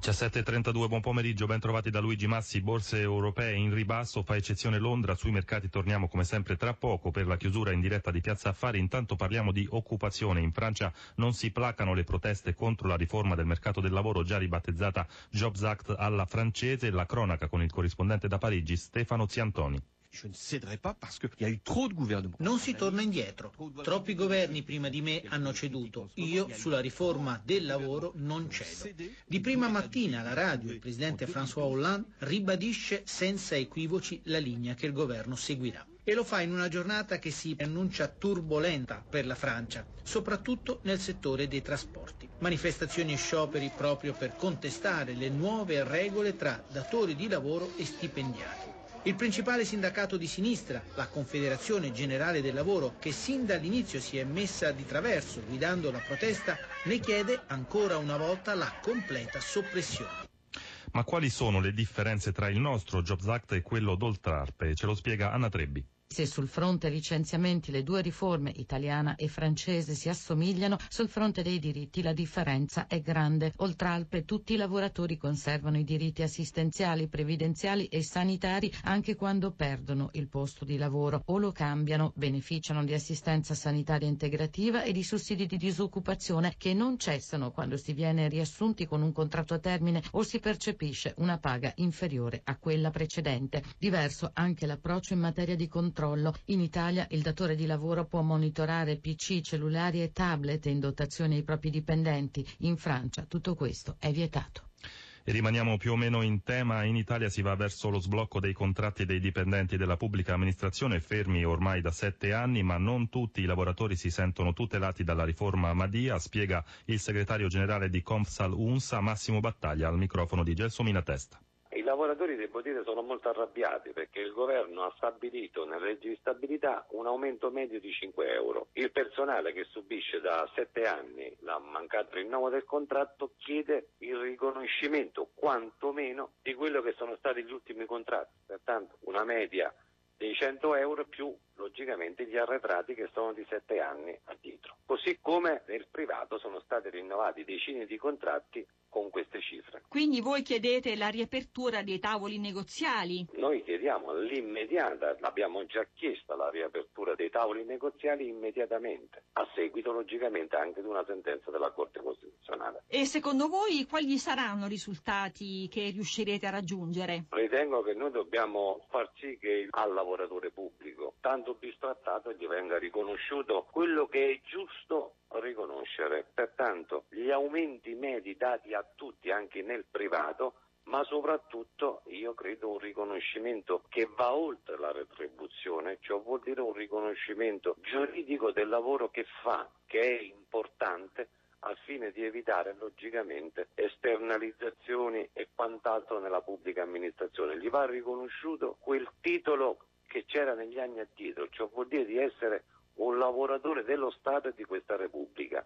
17.32, buon pomeriggio, ben trovati da Luigi Massi, borse europee in ribasso, fa eccezione Londra, sui mercati torniamo come sempre tra poco per la chiusura in diretta di Piazza Affari, intanto parliamo di occupazione, in Francia non si placano le proteste contro la riforma del mercato del lavoro già ribattezzata Jobs Act alla francese, la cronaca con il corrispondente da Parigi Stefano Ziantoni. Je ne céderai pas parce qu'il y a eu trop de gouvernements. Non si torna indietro. Troppi governi prima di me hanno ceduto. Io sulla riforma del lavoro non cedo. Di prima mattina alla radio il presidente François Hollande ribadisce senza equivoci la linea che il governo seguirà. E lo fa in una giornata che si annuncia turbolenta per la Francia, soprattutto nel settore dei trasporti. Manifestazioni e scioperi proprio per contestare le nuove regole tra datori di lavoro e stipendiati. Il principale sindacato di sinistra, la Confederazione Generale del Lavoro, che sin dall'inizio si è messa di traverso guidando la protesta, ne chiede ancora una volta la completa soppressione. Ma quali sono le differenze tra il nostro Jobs Act e quello d'Oltrarpe? Ce lo spiega Anna Trebbi. Se sul fronte licenziamenti le due riforme, italiana e francese, si assomigliano, sul fronte dei diritti la differenza è grande. Oltralpe tutti i lavoratori conservano i diritti assistenziali, previdenziali e sanitari anche quando perdono il posto di lavoro o lo cambiano, beneficiano di assistenza sanitaria integrativa e di sussidi di disoccupazione che non cessano quando si viene riassunti con un contratto a termine o si percepisce una paga inferiore a quella precedente. Diverso anche l'approccio in materia di controllo controllo. In Italia il datore di lavoro può monitorare PC, cellulari e tablet in dotazione ai propri dipendenti. In Francia tutto questo è vietato. E rimaniamo più o meno in tema, in Italia si va verso lo sblocco dei contratti dei dipendenti della pubblica amministrazione fermi ormai da sette anni, ma non tutti i lavoratori si sentono tutelati dalla riforma Madia, spiega il segretario generale di Confsal UNSA Massimo Battaglia al microfono di Gelsomina Testa. Lavoratori, devo dire, sono molto arrabbiati perché il governo ha stabilito nella legge di stabilità un aumento medio di 5 euro. Il personale che subisce da 7 anni la mancato rinnovo del contratto chiede il riconoscimento quantomeno di quello che sono stati gli ultimi contratti. Pertanto una media dei 100 euro più logicamente gli arretrati che sono di 7 anni a dietro. Così come nel privato sono stati rinnovati decine di contratti con queste cifre. Quindi voi chiedete la riapertura dei tavoli negoziali? Noi chiediamo l'immediata, l'abbiamo già chiesta la riapertura dei tavoli negoziali immediatamente, a seguito logicamente anche di una sentenza della Corte Costituzionale. E secondo voi quali saranno i risultati che riuscirete a raggiungere? Ritengo che noi dobbiamo far sì che al lavoratore pubblico, tanto bistrattato, gli venga riconosciuto quello che è giusto riconoscere. Pertanto gli aumenti medi dati a tutti anche nel privato ma soprattutto io credo un riconoscimento che va oltre la retribuzione, cioè vuol dire un riconoscimento giuridico del lavoro che fa, che è importante al fine di evitare logicamente esternalizzazioni e quant'altro nella pubblica amministrazione. Gli va riconosciuto quel titolo che c'era negli anni addietro, cioè vuol dire di essere un lavoratore dello Stato e di questa Repubblica.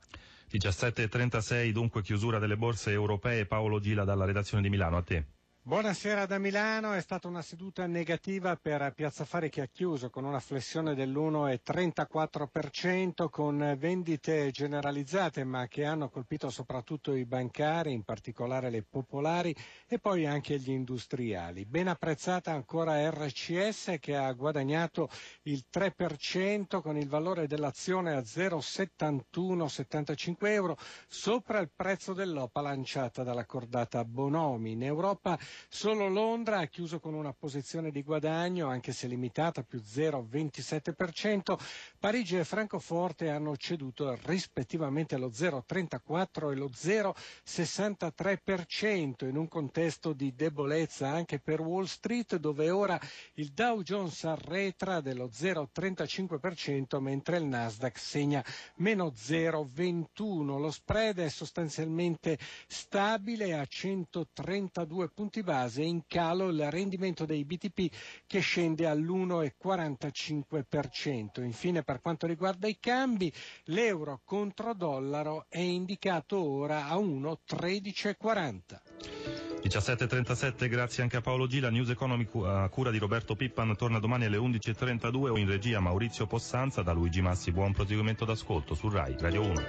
17.36 dunque chiusura delle borse europee. Paolo Gila dalla redazione di Milano, a te. Buonasera da Milano, è stata una seduta negativa per Piazza Fari che ha chiuso con una flessione dell'1,34% con vendite generalizzate ma che hanno colpito soprattutto i bancari, in particolare le popolari e poi anche gli industriali. Ben apprezzata ancora RCS che ha guadagnato il 3% con il valore dell'azione a 0,7175 euro sopra il prezzo dell'OPA lanciata dalla cordata Bonomi. In Europa Solo Londra ha chiuso con una posizione di guadagno, anche se limitata, più 0,27%. Parigi e Francoforte hanno ceduto rispettivamente lo 0,34 e lo 0,63% in un contesto di debolezza anche per Wall Street, dove ora il Dow Jones arretra dello 0,35%, mentre il Nasdaq segna meno 0,21. Lo spread è sostanzialmente stabile a 132 punti base e in calo il rendimento dei BTP che scende all'1,45%. Infine per quanto riguarda i cambi, l'euro contro dollaro è indicato ora a 1,1340. 17.37, grazie anche a Paolo Gila. News Economy a cura di Roberto Pippan torna domani alle 11.32 o in regia Maurizio Possanza da Luigi Massi. Buon proseguimento d'ascolto su RAI Radio 1.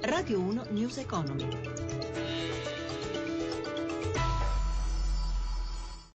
Radio 1 News Economy.